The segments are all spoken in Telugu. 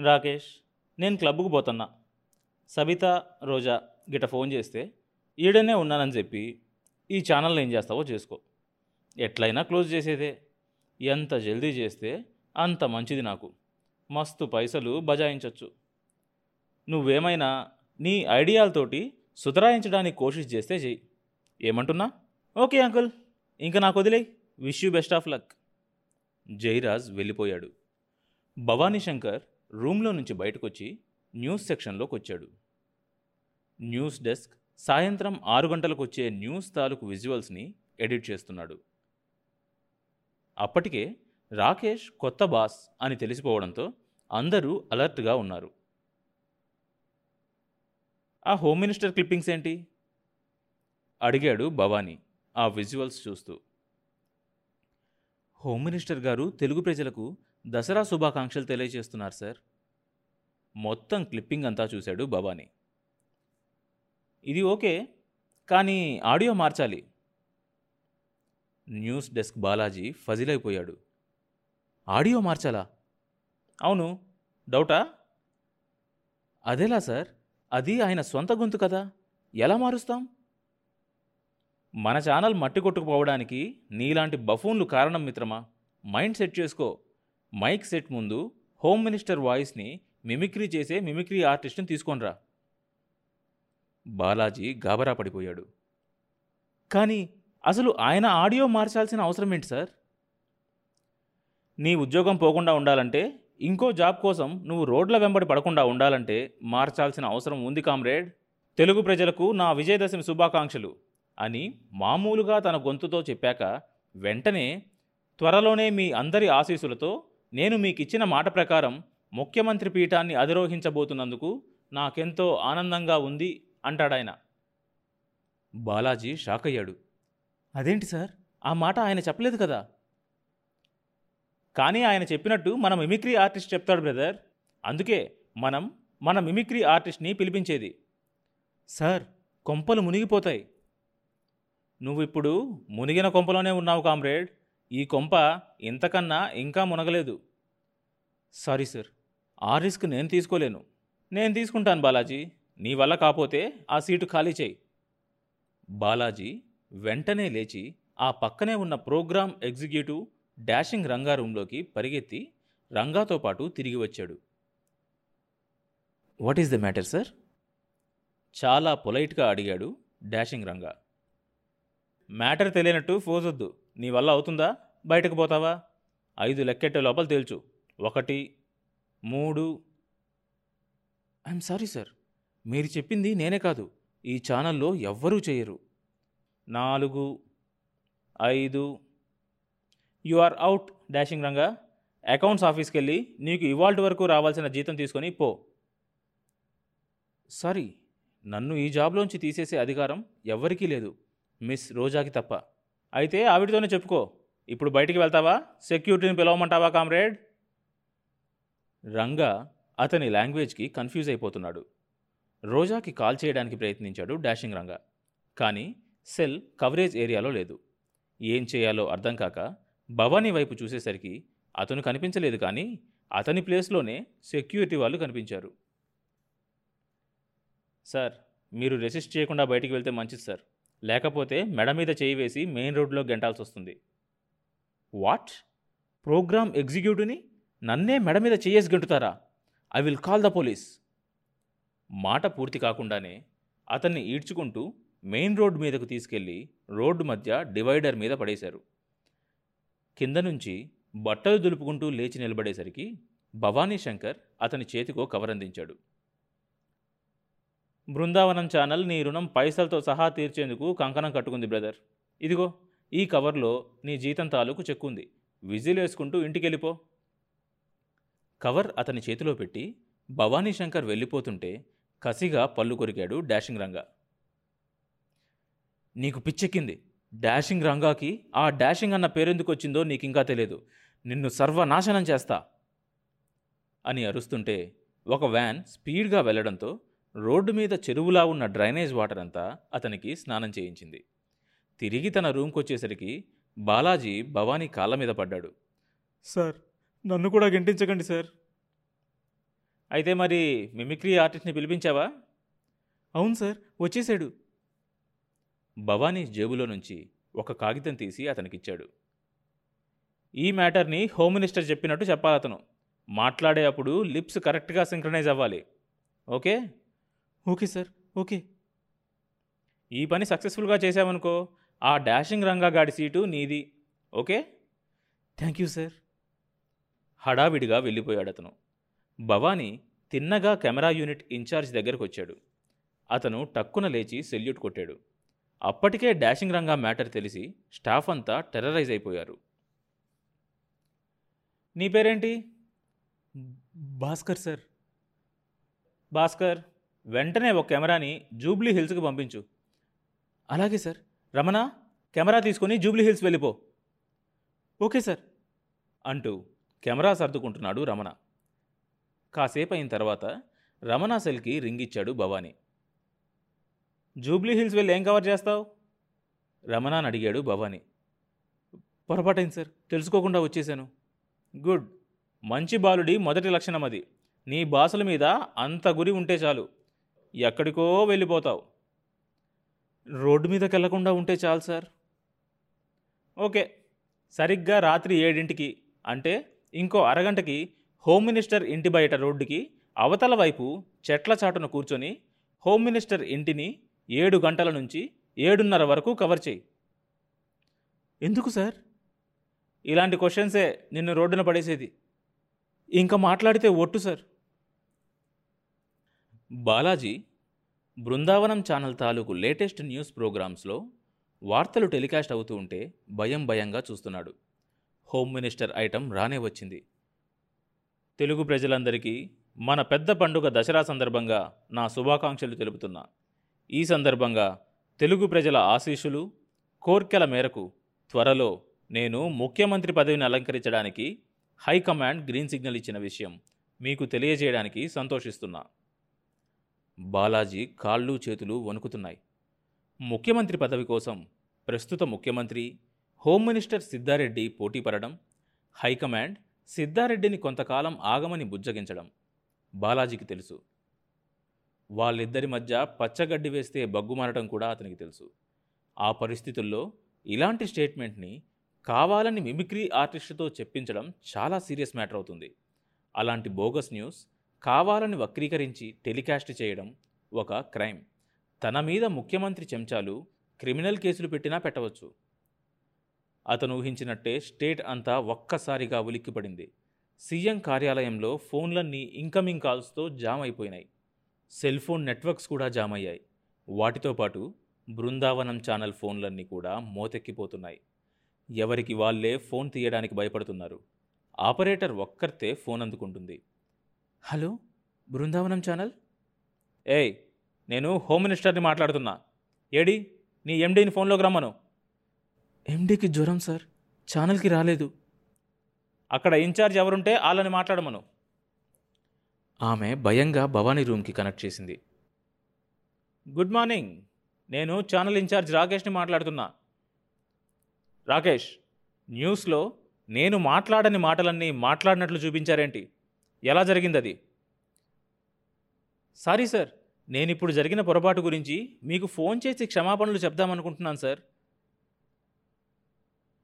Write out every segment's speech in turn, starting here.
రాకేష్ నేను క్లబ్కు పోతున్నా. సబిత రోజా గిట ఫోన్ చేస్తే ఈడనే ఉన్నానని చెప్పి ఈ ఛానల్ ఏం చేస్తావో చేసుకో. ఎట్లయినా క్లోజ్ చేసేదే. ఎంత జల్దీ చేస్తే అంత మంచిది నాకు. మస్తు పైసలు బజాయించవచ్చు నువ్వేమైనా నీ ఐడియాలతోటి సుతరాయించడానికి కోషిష్ చేస్తే చెయ్యి. ఏమంటున్నా? ఓకే అంకుల్ ఇంకా నాకు వదిలే wish you best of luck. Jairaj వెళ్ళిపోయాడు. భవానీ శంకర్ రూమ్లో నుంచి బయటకొచ్చి న్యూస్ సెక్షన్లోకి వచ్చాడు న్యూస్ డెస్క్ సాయంత్రం ఆరు గంటలకు వచ్చే న్యూస్ తాలూకు విజువల్స్ని ఎడిట్ చేస్తున్నాడు. అప్పటికే రాకేష్ కొత్త బాస్ అని తెలిసిపోవడంతో అందరూ అలర్ట్గా ఉన్నారు. ఆ హోమ్ మినిస్టర్ క్లిప్పింగ్స్ ఏంటి? అడిగాడు భవానీ ఆ విజువల్స్ చూస్తూ. హోమ్ మినిస్టర్ గారు తెలుగు ప్రజలకు దసరా శుభాకాంక్షలు తెలియజేస్తున్నారు సార్. మొత్తం క్లిప్పింగ్ అంతా చూశాడు భవానీ. ఇది ఓకే కానీ ఆడియో మార్చాలి. న్యూస్ డెస్క్ బాలాజీ ఫజిలైపోయాడు. ఆడియో మార్చాలా? అవును డౌటా? అదేలా సార్? అది ఆయన సొంత గొంతు కదా ఎలా మారుస్తాం? మన ఛానల్ మట్టి కొట్టుకుపోవడానికి నీలాంటి బఫూన్లు కారణం మిత్రమా? మైండ్ సెట్ చేసుకో. మైక్ సెట్ ముందు హోమ్ మినిస్టర్ వాయిస్ని మిమిక్రీ చేసే మిమిక్రీ ఆర్టిస్ట్ని తీసుకొనిరా బాలాజీ గాబరా పడిపోయాడు. కానీ అసలు ఆయన ఆడియో మార్చాల్సిన అవసరం ఏంటి సార్? నీ ఉద్యోగం పోకుండా ఉండాలంటే ఇంకో జాబ్ కోసం నువ్వు రోడ్ల వెంబడి పడకుండా ఉండాలంటే మార్చాల్సిన అవసరం ఉంది కామ్రేడ్. తెలుగు ప్రజలకు నా విజయదశమి శుభాకాంక్షలు అని మామూలుగా తన గొంతుతో చెప్పాక వెంటనే త్వరలోనే మీ అందరి ఆశీస్సులతో నేను మీకిచ్చిన మాట ప్రకారం ముఖ్యమంత్రి పీఠాన్ని అధిరోహించబోతున్నందుకు నాకెంతో ఆనందంగా ఉంది అంటాడాయన. బాలాజీ షాక్ అయ్యాడు అదేంటి సార్? ఆ మాట ఆయన చెప్పలేదు కదా? కానీ ఆయన చెప్పినట్టు మన మిమిక్రీ ఆర్టిస్ట్ చెప్తాడు బ్రదర్. అందుకే మనం మన మిమిక్రీ ఆర్టిస్ట్ని పిలిపించేది. సార్. కొంపలు మునిగిపోతాయి. నువ్వు ఇప్పుడు మునిగిన కొంపలోనే ఉన్నావు కామ్రేడ్. ఈ కొంప ఇంతకన్నా ఇంకా మునగలేదు. సారీ సార్ ఆ రిస్క్ నేను తీసుకోలేను. నేను తీసుకుంటాను బాలాజీ నీ వల్ల కాపోతే ఆ సీటు ఖాళీ చేయి. బాలాజీ వెంటనే లేచి ఆ పక్కనే ఉన్న ప్రోగ్రామ్ ఎగ్జిక్యూటివ్ డాషింగ్ రంగా రూమ్లోకి పరిగెత్తి రంగాతో పాటు తిరిగి వచ్చాడు. What is the matter sir? చాలా పొలైట్గా అడిగాడు డాషింగ్ రంగా. మ్యాటర్ తెలియనట్టు ఫోజొద్దు. నీ వల్ల అవుతుందా? బయటకు పోతావా? ఐదు లెక్కెట్టే లోపల తేల్చు. ఒకటి మూడు. I'm sorry sir. మీరు చెప్పింది నేనే కాదు. ఈ ఛానల్లో ఎవ్వరూ చేయరు. నాలుగు ఐదు. You are out dashing Ranga. Accounts ఆఫీస్కి వెళ్ళి నీకు ఇవాల్టి వరకు రావాల్సిన జీతం తీసుకొని పో. సారీ నన్ను ఈ జాబ్లోంచి తీసేసే అధికారం ఎవ్వరికీ లేదు. మిస్ రోజాకి తప్ప. అయితే ఆవిడతోనే చెప్పుకో. ఇప్పుడు బయటికి వెళ్తావా? సెక్యూరిటీని పిలవమంటావా కామ్రేడ్? రంగా అతని లాంగ్వేజ్కి కన్ఫ్యూజ్ అయిపోతున్నాడు. రోజాకి కాల్ చేయడానికి ప్రయత్నించాడు డాషింగ్ రంగా. కానీ సెల్ కవరేజ్ ఏరియాలో లేదు. ఏం చేయాలో అర్థం కాక భవానీ వైపు చూసేసరికి అతను కనిపించలేదు కానీ అతని ప్లేస్లోనే సెక్యూరిటీ వాళ్ళు కనిపించారు. సార్ మీరు రెసిస్ట్ చేయకుండా బయటికి వెళ్తే మంచిది సార్. లేకపోతే మెడ మీద చేయి వేసి మెయిన్ రోడ్లో గెంటాల్సి వస్తుంది వాట్? ప్రోగ్రామ్ ఎగ్జిక్యూటివ్ని నన్నే మెడ మీద చేయేసి గెంటుతారా? I will call the police. మాట పూర్తి కాకుండానే అతన్ని ఈడ్చుకుంటూ మెయిన్ రోడ్ మీదకు తీసుకెళ్ళి రోడ్డు మధ్య డివైడర్ మీద పడేశారు. కింద నుంచి బట్టలు దులుపుకుంటూ లేచి నిలబడేసరికి భవానీ శంకర్ అతని చేతికో కవర్ అందించాడు బృందావనం ఛానల్ నీ రుణం పైసలతో సహా తీర్చేందుకు కంకణం కట్టుకుంది బ్రదర్. ఇదిగో ఈ కవర్లో నీ జీతం తాలూకు చెక్కుంది విజిల్ వేసుకుంటూ ఇంటికెళ్ళిపో. కవర్ అతని చేతిలో పెట్టి భవానీ శంకర్ వెళ్ళిపోతుంటే కసిగా పళ్ళు కొరికాడు డాషింగ్ రంగా. నీకు పిచ్చెక్కింది. డాషింగ్ రంగాకి ఆ డాషింగ్ అన్న పేరెందుకు వచ్చిందో నీకింకా తెలియదు. నిన్ను సర్వనాశనం చేస్తా అని అరుస్తుంటే ఒక వ్యాన్ స్పీడ్గా వెళ్ళడంతో రోడ్డు మీద చెరువులా ఉన్న డ్రైనేజ్ వాటర్ అంతా అతనికి స్నానం చేయించింది. తిరిగి తన రూమ్కి వచ్చేసరికి బాలాజీ భవానీ కాళ్ళ మీద పడ్డాడు. సార్ నన్ను కూడా గెంటించకండి సార్. అయితే మరి మిమిక్రీ ఆర్టిస్ట్ని పిలిపించావా? అవును సార్ వచ్చేసాడు. భవానీ జేబులో నుంచి ఒక కాగితం తీసి అతనికిచ్చాడు. ఈ మ్యాటర్ని హోమ్ మినిస్టర్ చెప్పినట్టు చెప్పాలి అతను మాట్లాడే అప్పుడు లిప్స్ కరెక్ట్గా సింక్రనైజ్ అవ్వాలి. ఓకే? Okay sir okay. ఈ పని సక్సెస్ఫుల్గా చేసావనుకో ఆ డాషింగ్ రంగా గాడి సీటు నీది ఓకే? Thank you sir. హడావిడిగా వెళ్ళిపోయాడు అతను భవానీ తిన్నగా కెమెరా యూనిట్ ఇన్ఛార్జ్ దగ్గరకు వచ్చాడు అతను టక్కున లేచి సెల్యూట్ కొట్టాడు. అప్పటికే డాషింగ్ రంగా మ్యాటర్ తెలిసి స్టాఫ్ అంతా టెర్రరైజ్ అయిపోయారు. నీ పేరేంటి? భాస్కర్ సార్. భాస్కర్? వెంటనే ఒక కెమెరాని జూబ్లీ హిల్స్కి పంపించు. అలాగే సార్. రమణ కెమెరా తీసుకొని జూబ్లీ హిల్స్ వెళ్ళిపో. Okay sir. అంటూ కెమెరా సర్దుకుంటున్నాడు రమణ. కాసేపు అయిన తర్వాత రమణ సెల్కి రింగ్ ఇచ్చాడు భవానీ. జూబ్లీ హిల్స్ వెళ్ళి ఏం కవర్ చేస్తావు? రమణ అని అడిగాడు భవానీ. పొరపాటైంది సార్. తెలుసుకోకుండా వచ్చేసాను గుడ్. మంచి బాలుడి మొదటి లక్షణం అది నీ బాసుల మీద అంత గురి ఉంటే చాలు. ఎక్కడికో వెళ్ళిపోతావు. రోడ్డు మీదకి వెళ్ళకుండా ఉంటే చాలు సార్. ఓకే సరిగ్గా రాత్రి ఏడింటికి అంటే ఇంకో అరగంటకి హోమ్ మినిస్టర్ ఇంటి బయట రోడ్డుకి అవతల వైపు చెట్ల చాటున కూర్చొని హోమ్ మినిస్టర్ ఇంటిని ఏడు గంటల నుంచి ఏడున్నర వరకు కవర్ చేయి. ఎందుకు సార్? ఇలాంటి క్వశ్చన్సే నిన్ను రోడ్డున పడేసేది. ఇంకా మాట్లాడితే ఒట్టు సార్. బాలాజీ బృందావనం ఛానల్ తాలూకు లేటెస్ట్ న్యూస్ ప్రోగ్రామ్స్లో వార్తలు టెలికాస్ట్ అవుతూ ఉంటే భయం భయంగా చూస్తున్నాడు. హోమ్ మినిస్టర్ ఐటమ్ రానే వచ్చింది. తెలుగు ప్రజలందరికీ మన పెద్ద పండుగ దసరా సందర్భంగా నా శుభాకాంక్షలు తెలుపుతున్నా. ఈ సందర్భంగా తెలుగు ప్రజల ఆశీస్సులు కోర్కెల మేరకు త్వరలో నేను ముఖ్యమంత్రి పదవిని అలంకరించడానికి హైకమాండ్ గ్రీన్ సిగ్నల్ ఇచ్చిన విషయం మీకు తెలియజేయడానికి సంతోషిస్తున్నా. బాలాజీ కాళ్ళు చేతులు వణుకుతున్నాయి. ముఖ్యమంత్రి పదవి కోసం ప్రస్తుత ముఖ్యమంత్రి హోమ్ మినిస్టర్ సిద్ధారెడ్డి పోటీ పడడం హైకమాండ్ సిద్ధారెడ్డిని కొంతకాలం ఆగమని బుజ్జగించడం బాలాజీకి తెలుసు. వాళ్ళిద్దరి మధ్య పచ్చగడ్డి వేస్తే బగ్గుమారటం కూడా అతనికి తెలుసు. ఆ పరిస్థితుల్లో ఇలాంటి స్టేట్మెంట్ని కావాలని మిమిక్రీ ఆర్టిస్టుతో చెప్పించడం చాలా సీరియస్ మ్యాటర్ అవుతుంది. అలాంటి బోగస్ న్యూస్ కావాలని వక్రీకరించి టెలికాస్ట్ చేయడం ఒక క్రైమ్. తన మీద ముఖ్యమంత్రి చెంచాలు క్రిమినల్ కేసులు పెట్టినా పెట్టవచ్చు. అతను ఊహించినట్టే స్టేట్ అంతా ఒక్కసారిగా ఉలిక్కిపడింది. సీఎం కార్యాలయంలో ఫోన్లన్నీ ఇన్కమింగ్ కాల్స్తో జామ్ అయిపోయినాయి సెల్ ఫోన్ నెట్వర్క్స్ కూడా జామ్ అయ్యాయి వాటితో పాటు బృందావనం ఛానల్ ఫోన్లన్నీ కూడా మోతెక్కిపోతున్నాయి. ఎవరికి వాళ్ళే ఫోన్ తీయడానికి భయపడుతున్నారు. ఆపరేటర్ ఒక్కరితే ఫోన్ అందుకుంటుంది. Hello Brindavanam channel? ఏయ్ నేను హోమ్ మినిస్టర్ని మాట్లాడుతున్నా. ఏడి నీ ఎండీని ఫోన్లోకి రమ్మను. ఎండీకి జ్వరం సార్ ఛానల్కి రాలేదు. అక్కడ ఇన్ఛార్జ్ ఎవరుంటే వాళ్ళని మాట్లాడమను. ఆమె భయంగా భవానీ రూమ్కి కనెక్ట్ చేసింది. గుడ్ మార్నింగ్ నేను ఛానల్ ఇన్ఛార్జ్ రాకేష్ని మాట్లాడుతున్నా. రాకేష్ న్యూస్లో నేను మాట్లాడని మాటలన్నీ మాట్లాడినట్లు చూపించారేంటి? ఎలా జరిగింది అది సారీ సార్ నేను ఇప్పుడు జరిగిన పొరపాటు గురించి మీకు ఫోన్ చేసి క్షమాపణలు చెప్దామనుకుంటున్నాను సార్.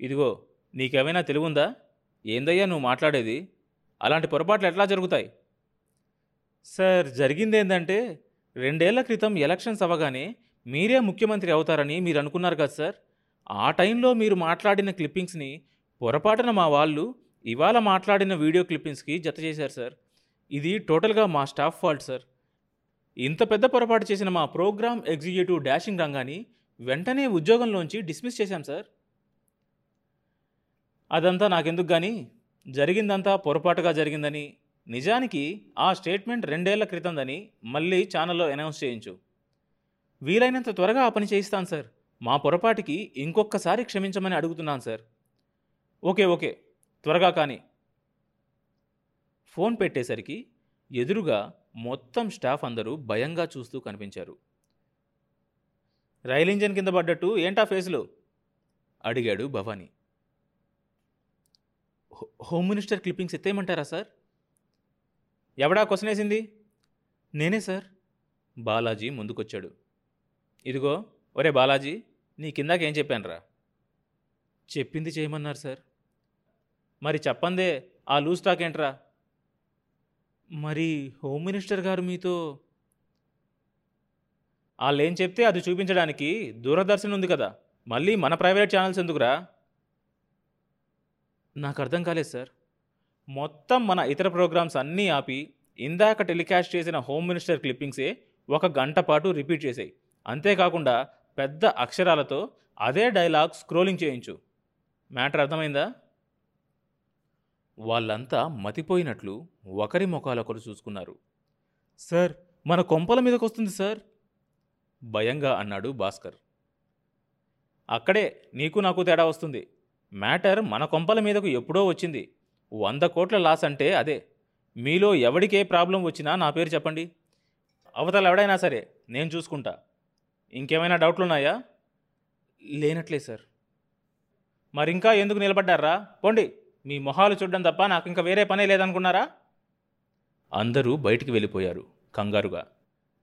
ఇదిగో నీకేమైనా తెలివుందా? ఏందయ్యా నువ్వు మాట్లాడేది? అలాంటి పొరపాట్లు ఎట్లా జరుగుతాయి? సార్ జరిగింది ఏంటంటే రెండేళ్ళ క్రితం ఎలక్షన్స్ అవ్వగానే మీరే ముఖ్యమంత్రి అవుతారని మీరు అనుకున్నారు కదా సార్. ఆ టైంలో మీరు మాట్లాడిన క్లిప్పింగ్స్ని పొరపాటున మా వాళ్ళు ఇవాళ మాట్లాడిన వీడియో క్లిప్పింగ్స్కి జత చేశారు సార్. ఇది టోటల్గా మా స్టాఫ్ ఫాల్ట్ సార్. ఇంత పెద్ద పొరపాటు చేసిన మా ప్రోగ్రామ్ ఎగ్జిక్యూటివ్ డాషింగ్ రంగాన్ని వెంటనే ఉద్యోగంలోంచి డిస్మిస్ చేశాం సార్. అదంతా నాకెందుకు కానీ జరిగిందంతా పొరపాటుగా జరిగిందని నిజానికి ఆ స్టేట్మెంట్ రెండేళ్ళ క్రితందని మళ్ళీ ఛానల్లో అనౌన్స్ చేయించు. వీలైనంత త్వరగా ఆ పని చేయిస్తాను సార్. మా పొరపాటికి ఇంకొకసారి క్షమించమని అడుగుతున్నాను సార్. Okay okay. త్వరగా కానీ. ఫోన్ పెట్టేసరికి ఎదురుగా మొత్తం స్టాఫ్ అందరూ భయంగా చూస్తూ కనిపించారు. రైల్ ఇంజన్ కింద పడ్డట్టు ఏంటా ఫేస్లు? అడిగాడు భవానీ. హో- హోమ్ మినిస్టర్ క్లిప్పింగ్స్ ఎత్తేయమంటారా సార్? ఎవడా క్వశ్చన్ వేసింది నేనే సార్. బాలాజీ ముందుకొచ్చాడు. ఇదిగో ఒరే బాలాజీ నీ కిందాకేం చెప్పానురా? చెప్పింది చేయమన్నారు సార్. మరి చెప్పందే ఆ లూజ్ స్టాక్ ఏంట్రా? మరి హోమ్ మినిస్టర్ గారు మీతో వాళ్ళేం చెప్తే అది చూపించడానికి దూరదర్శన్ ఉంది కదా మళ్ళీ మన ప్రైవేట్ ఛానల్స్ ఎందుకురా? నాకు అర్థం కాలేదు సార్. మొత్తం మన ఇతర ప్రోగ్రామ్స్ అన్నీ ఆపి ఇందాక టెలికాస్ట్ చేసిన హోమ్ మినిస్టర్ క్లిప్పింగ్సే ఒక గంట పాటు రిపీట్ చేసాయి. అంతేకాకుండా పెద్ద అక్షరాలతో అదే డైలాగ్ స్క్రోలింగ్ చేయించు. మ్యాటర్ అర్థమైందా? వాళ్ళంతా మతిపోయినట్లు ఒకరి ముఖాలొకరు చూసుకున్నారు. సార్ మన కొంపల మీదకి వస్తుంది సార్. భయంగా అన్నాడు భాస్కర్. అక్కడే నీకు నాకు తేడా వస్తుంది. మ్యాటర్ మన కొంపల మీదకు ఎప్పుడో వచ్చింది. వంద కోట్ల లాస్ అంటే అదే. మీలో ఎవడికే ప్రాబ్లం వచ్చినా నా పేరు చెప్పండి. అవతల ఎవడైనా సరే నేను చూసుకుంటా. ఇంకేమైనా డౌట్లు ఉన్నాయా లేనట్లే సార్. మరింకా ఎందుకు నిలబడ్డారా? పోండి. మీ మొహాలు చూడడం తప్ప నాకు ఇంకా వేరే పనే లేదనుకున్నారా? అందరూ బయటికి వెళ్ళిపోయారు కంగారుగా.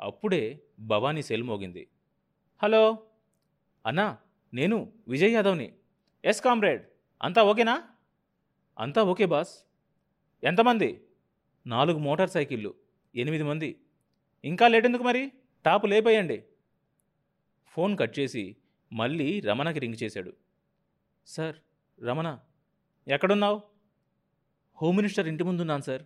అప్పుడే భవానీ సెల్ మోగింది. హలో? అన్నా నేను విజయ్ యాదవ్ని. Yes comrade. అంతా ఓకేనా? అంతా ఓకే బాస్. ఎంతమంది? నాలుగు మోటార్ సైకిళ్ళు. ఎనిమిది మంది. ఇంకా లేట్ ఎందుకు మరి? టాపు లేపేయండి. ఫోన్ కట్ చేసి మళ్ళీ రమణకి రింగ్ చేశాడు. సార్ రమణ ఎక్కడున్నావు? హోమ్ మినిస్టర్ ఇంటి ముందున్నాను సార్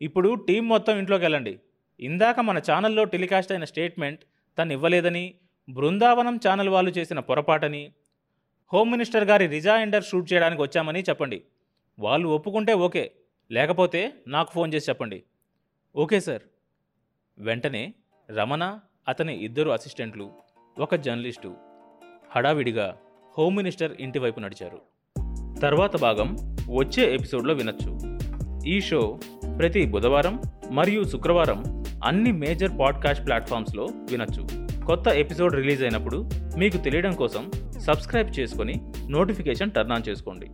ఇప్పుడు టీం మొత్తం ఇంట్లోకి వెళ్ళండి. ఇందాక మన ఛానల్లో టెలికాస్ట్ అయిన స్టేట్మెంట్ తను ఇవ్వలేదని బృందావనం ఛానల్ వాళ్ళు చేసిన పొరపాటని హోమ్ మినిస్టర్ గారి రిజాయిండర్ షూట్ చేయడానికి వచ్చామని చెప్పండి. వాళ్ళు ఒప్పుకుంటే ఓకే లేకపోతే నాకు ఫోన్ చేసి చెప్పండి. ఓకే సార్ వెంటనే రమణ అతని ఇద్దరు అసిస్టెంట్లు ఒక జర్నలిస్టు హడావిడిగా హోమ్ మినిస్టర్ ఇంటి వైపు నడిచారు. తర్వాత భాగం వచ్చే ఎపిసోడ్లో వినొచ్చు. ఈ షో ప్రతి బుధవారం మరియు శుక్రవారం అన్ని మేజర్ పాడ్కాస్ట్ ప్లాట్ఫామ్స్లో వినొచ్చు. కొత్త ఎపిసోడ్ రిలీజ్ అయినప్పుడు మీకు తెలియడం కోసం సబ్స్క్రైబ్ చేసుకొని నోటిఫికేషన్ టర్న్ ఆన్ చేసుకోండి.